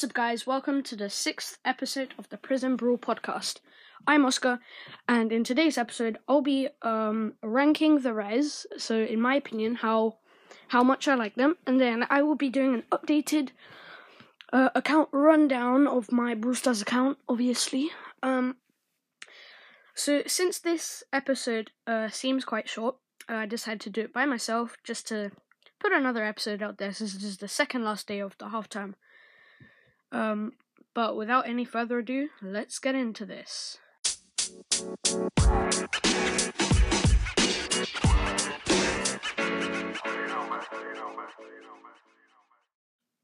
What's up, guys? Welcome to the sixth episode of the Prison Brawl podcast. I'm Oskar, and in today's episode, I'll be um, ranking the res. So, in my opinion, how how much I like them, and then I will be doing an updated uh, account rundown of my Brawl Stars account, obviously. Um, so, since this episode uh, seems quite short, I decided to do it by myself just to put another episode out there. Since this is the second last day of the half term. Um, but without any further ado, let's get into this.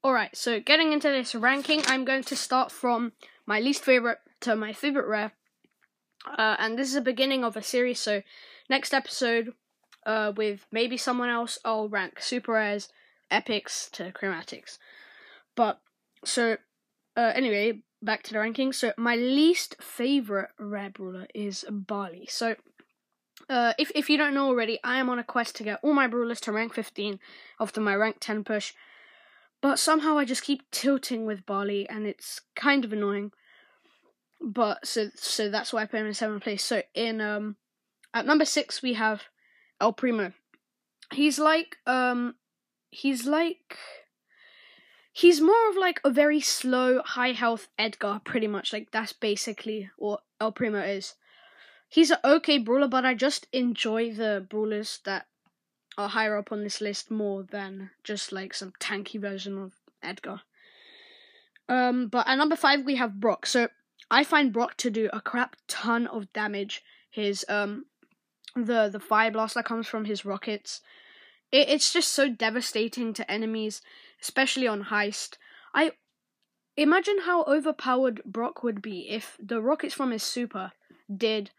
Alright, so getting into this ranking, I'm going to start from my least favorite to my favorite rare. Uh, and this is the beginning of a series, so next episode, uh, with maybe someone else, I'll rank super rares, epics to chromatics. But, so uh, anyway, back to the rankings. So my least favorite rare brawler is Barley. So uh, if if you don't know already, I am on a quest to get all my brawlers to rank 15 after my rank 10 push. But somehow I just keep tilting with Barley, and it's kind of annoying. But so so that's why I put him in seventh place. So in um at number six we have El Primo. He's like um he's like he's more of like a very slow, high health Edgar, pretty much. Like that's basically what El Primo is. He's an okay brawler, but I just enjoy the brawlers that are higher up on this list more than just like some tanky version of Edgar. Um, but at number five we have Brock. So I find Brock to do a crap ton of damage. His um, the the fire blast that comes from his rockets, it, it's just so devastating to enemies especially on heist. I imagine how overpowered Brock would be if the rockets from his super did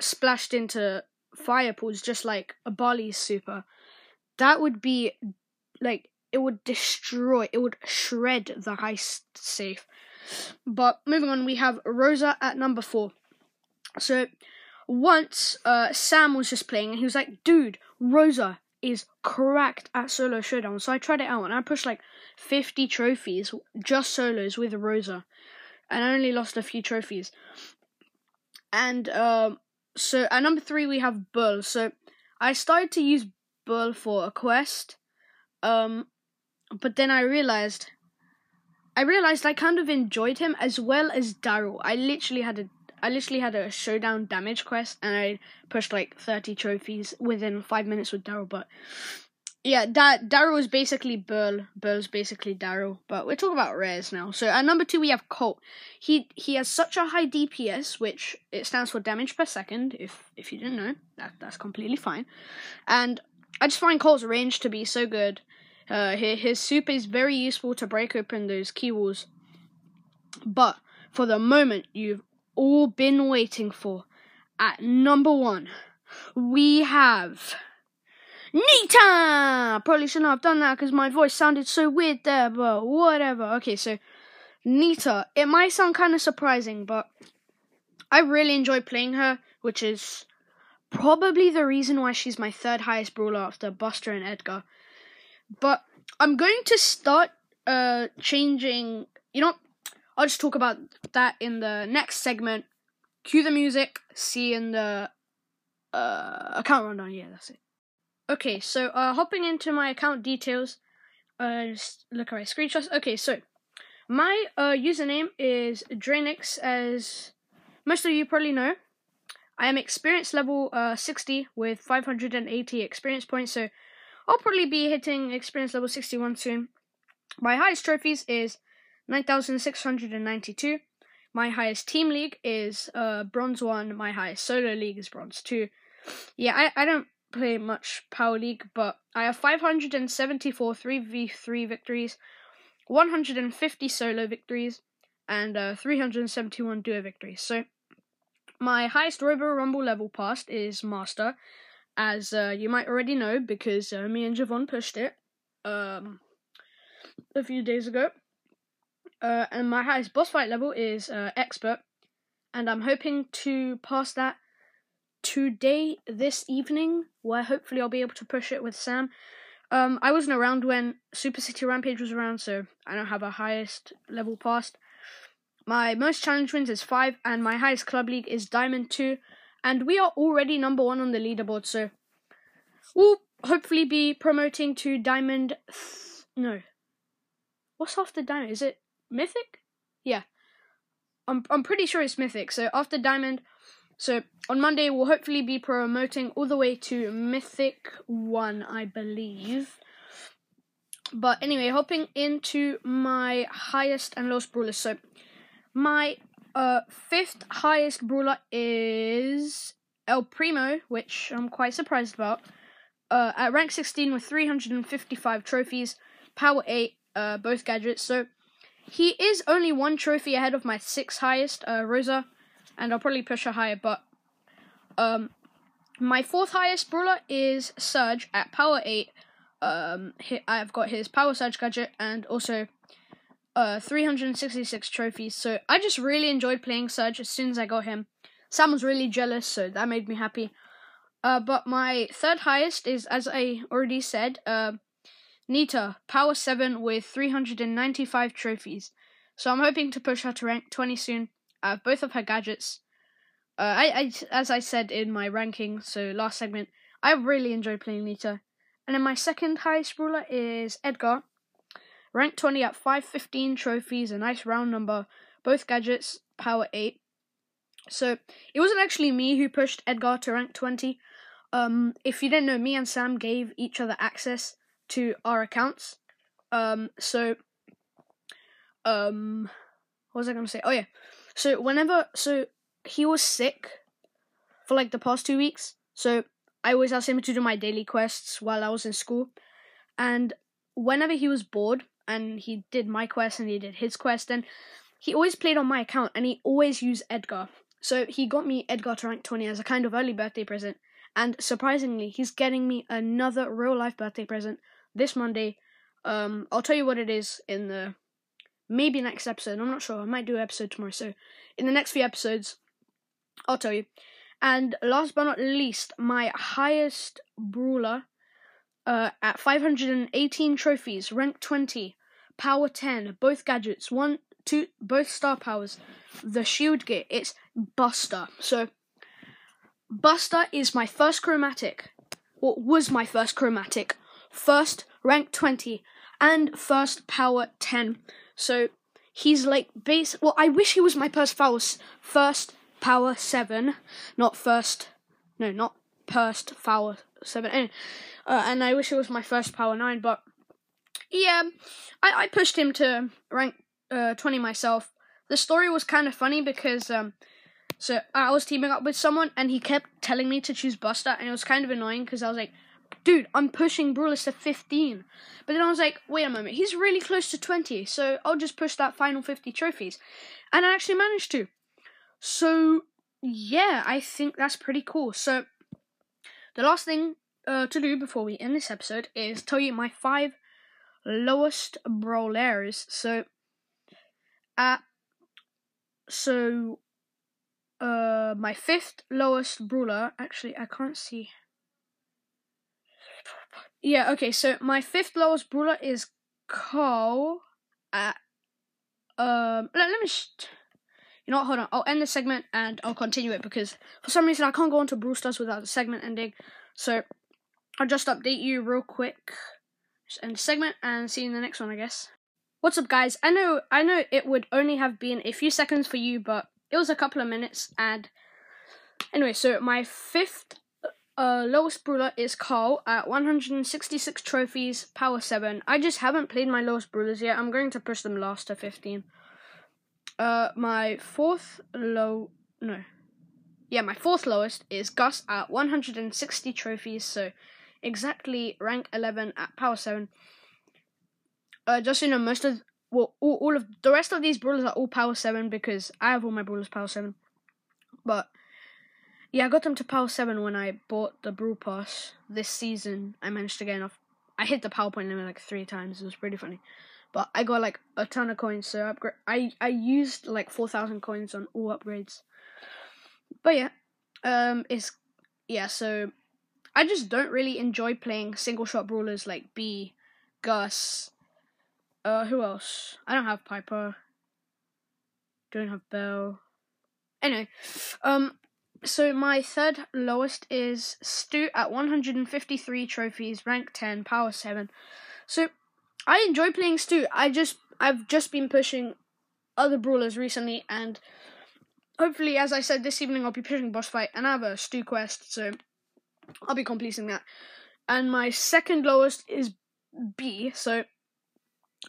splashed into fire pools just like a Barley's super. That would be like it would destroy, it would shred the heist safe. But moving on, we have Rosa at number four. So once uh, Sam was just playing and he was like, dude, Rosa, is cracked at solo showdown. So I tried it out and I pushed like 50 trophies just solos with Rosa, and I only lost a few trophies. And um, so at number three we have Bull. So I started to use Bull for a quest, um, but then I realized. I realized I kind of enjoyed him as well as Darryl. I literally had a I literally had a showdown damage quest and I pushed like 30 trophies within five minutes with Darryl. But yeah, that Darryl is basically Burl. Burl's basically Darryl. But we're talking about rares now. So at number two we have Colt. He he has such a high DPS, which it stands for damage per second. If if you didn't know, that that's completely fine. And I just find Colt's range to be so good. Uh, his, his super is very useful to break open those key walls. But for the moment, you've all been waiting for. At number one, we have Nita! Probably shouldn't have done that because my voice sounded so weird there, but whatever. Okay, so Nita. It might sound kind of surprising, but I really enjoy playing her, which is probably the reason why she's my third highest brawler after Buster and Edgar. But I'm going to start uh changing. You know, I'll just talk about that in the next segment. Cue the music. See in the uh, account rundown. Yeah, that's it. Okay, so uh, hopping into my account details. Uh, just look at my screenshots. Okay, so my uh, username is Draenix, as most of you probably know. I am experience level uh, 60 with 580 experience points, so I'll probably be hitting experience level 61 soon. My highest trophies is 9,692. My highest team league is uh, bronze 1. My highest solo league is bronze 2. Yeah, I, I don't play much Power League, but I have 574 3v3 victories, 150 solo victories, and uh, 371 duo victories. So, my highest Robo Rumble level passed is Master, as uh, you might already know because uh, me and Javon pushed it um, a few days ago. Uh, and my highest boss fight level is uh, expert, and I'm hoping to pass that today, this evening, where hopefully I'll be able to push it with Sam. Um, I wasn't around when Super City Rampage was around, so I don't have a highest level passed. My most challenge wins is five, and my highest club league is Diamond two, and we are already number one on the leaderboard. So we'll hopefully be promoting to Diamond. Th- no, what's after Diamond? Is it Mythic? Yeah, I'm I'm pretty sure it's Mythic. So after Diamond, so on Monday we'll hopefully be promoting all the way to Mythic one, I believe. But anyway, hopping into my highest and lowest brawlers. So my uh, fifth highest brawler is El Primo, which I'm quite surprised about. Uh, at rank 16 with 355 trophies, power 8, uh, both gadgets. So he is only one trophy ahead of my sixth highest, uh, Rosa, and I'll probably push her higher. But um, my fourth highest brawler is Surge at power 8. Um, I've got his power surge gadget and also uh 366 trophies. So I just really enjoyed playing Surge as soon as I got him. Sam was really jealous, so that made me happy. Uh, but my third highest is, as I already said, uh, Nita, power 7 with 395 trophies. So I'm hoping to push her to rank 20 soon. I have both of her gadgets. Uh, I, I, as I said in my ranking, so last segment, I really enjoy playing Nita. And then my second highest ruler is Edgar, Rank 20 at 515 trophies, a nice round number. Both gadgets, power 8. So, it wasn't actually me who pushed Edgar to rank 20. Um, if you didn't know, me and Sam gave each other access to our accounts. Um, so, um, what was I going to say? Oh, yeah. So, whenever, so, he was sick for like the past two weeks. So, I always asked him to do my daily quests while I was in school. And whenever he was bored, and he did my quest and he did his quest and he always played on my account and he always used Edgar. So he got me Edgar to rank 20 as a kind of early birthday present. And surprisingly, he's getting me another real life birthday present this Monday. Um, I'll tell you what it is in the maybe next episode. I'm not sure. I might do an episode tomorrow. So in the next few episodes, I'll tell you. And last but not least, my highest brawler uh, at 518 trophies, rank 20, power 10, both gadgets, one, two, both star powers. The shield gear, it's Buster. So, Buster is my first chromatic, What was my first chromatic, first rank 20, and first power 10. So, he's like base. Well, I wish he was my first power, first power 7, not first, no, not first power 7. Anyway, uh, and I wish it was my first power 9, but yeah, I, I pushed him to rank uh, 20 myself. The story was kind of funny because um, so I was teaming up with someone and he kept telling me to choose Buster, and it was kind of annoying because I was like, dude, I'm pushing Brawlers to 15. But then I was like, wait a moment, he's really close to 20, so I'll just push that final 50 trophies. And I actually managed to. So, yeah, I think that's pretty cool. So, the last thing uh, to do before we end this episode is tell you my five lowest brawlers. So, at so uh my fifth lowest brawler. Actually, I can't see. Yeah, okay. So my fifth lowest brawler is Carl. At um, let, let me. Sh- you know what? Hold on. I'll end the segment and I'll continue it because for some reason I can't go on to Brawl Stars without the segment ending. So I'll just update you real quick. Just end the segment and see you in the next one, I guess. What's up, guys? I know, I know, it would only have been a few seconds for you, but it was a couple of minutes. And anyway, so my fifth uh, lowest brawler is Carl at 166 trophies, power 7. I just haven't played my lowest brawlers yet. I'm going to push them last to 15. Uh, my fourth low, no, yeah, my fourth lowest is Gus at 160 trophies, so exactly rank 11 at Power 7. Uh, just so you know, most of well, all, all of the rest of these brawlers are all Power 7 because I have all my brawlers Power 7. But yeah, I got them to Power 7 when I bought the Brawl Pass this season. I managed to get enough. I hit the PowerPoint limit like three times. It was pretty funny. But I got like a ton of coins, so upgrade. I I used like four thousand coins on all upgrades. But yeah, um, it's yeah. So I just don't really enjoy playing single shot brawlers like Bea, Gus. Uh, who else? I don't have Piper. Don't have Belle. Anyway, um, so my third lowest is Stu at 153 trophies, rank 10, power 7. So I enjoy playing Stu. I just I've just been pushing other brawlers recently, and hopefully, as I said this evening, I'll be pushing boss fight, and I have a Stu quest, so I'll be completing that. And my second lowest is Bea, So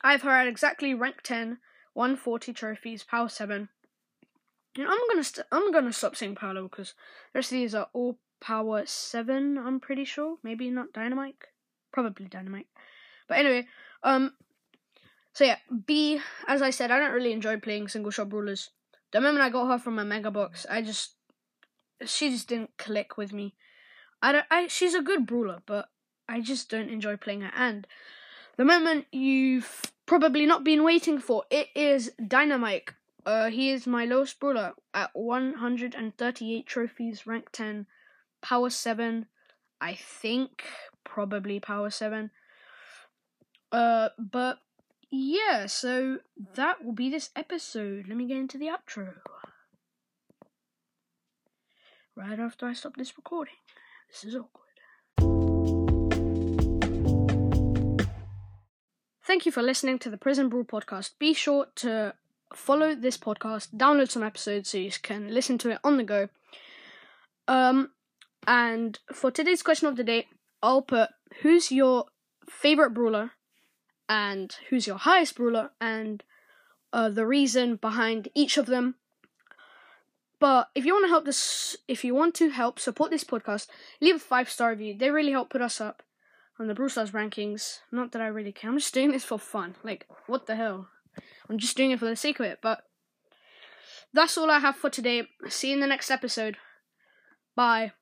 I've had exactly rank 10, 140 trophies, power 7. And I'm gonna st- I'm gonna stop saying Paolo because the rest of these are all power seven. I'm pretty sure. Maybe not Dynamite. Probably Dynamite. But anyway, um, so yeah, Bea. As I said, I don't really enjoy playing single shot brawlers. The moment I got her from my mega box, I just she just didn't click with me. I don't. I she's a good brawler, but I just don't enjoy playing her. And the moment you've probably not been waiting for, it is Dynamite. Uh, he is my lowest brawler at 138 trophies, rank 10, power 7. I think probably power 7. Uh, but yeah, so that will be this episode. Let me get into the outro. Right after I stop this recording. This is awkward. Thank you for listening to the Prison Brawl podcast. Be sure to follow this podcast, download some episodes so you can listen to it on the go. Um, and for today's question of the day, I'll put who's your favorite brawler and who's your highest brawler and uh, the reason behind each of them. But if you want to help this, if you want to help support this podcast, leave a five star review. They really help put us up on the Brawl Stars rankings. Not that I really care. I'm just doing this for fun. Like, what the hell? I'm just doing it for the sake of it. But that's all I have for today. See you in the next episode. Bye.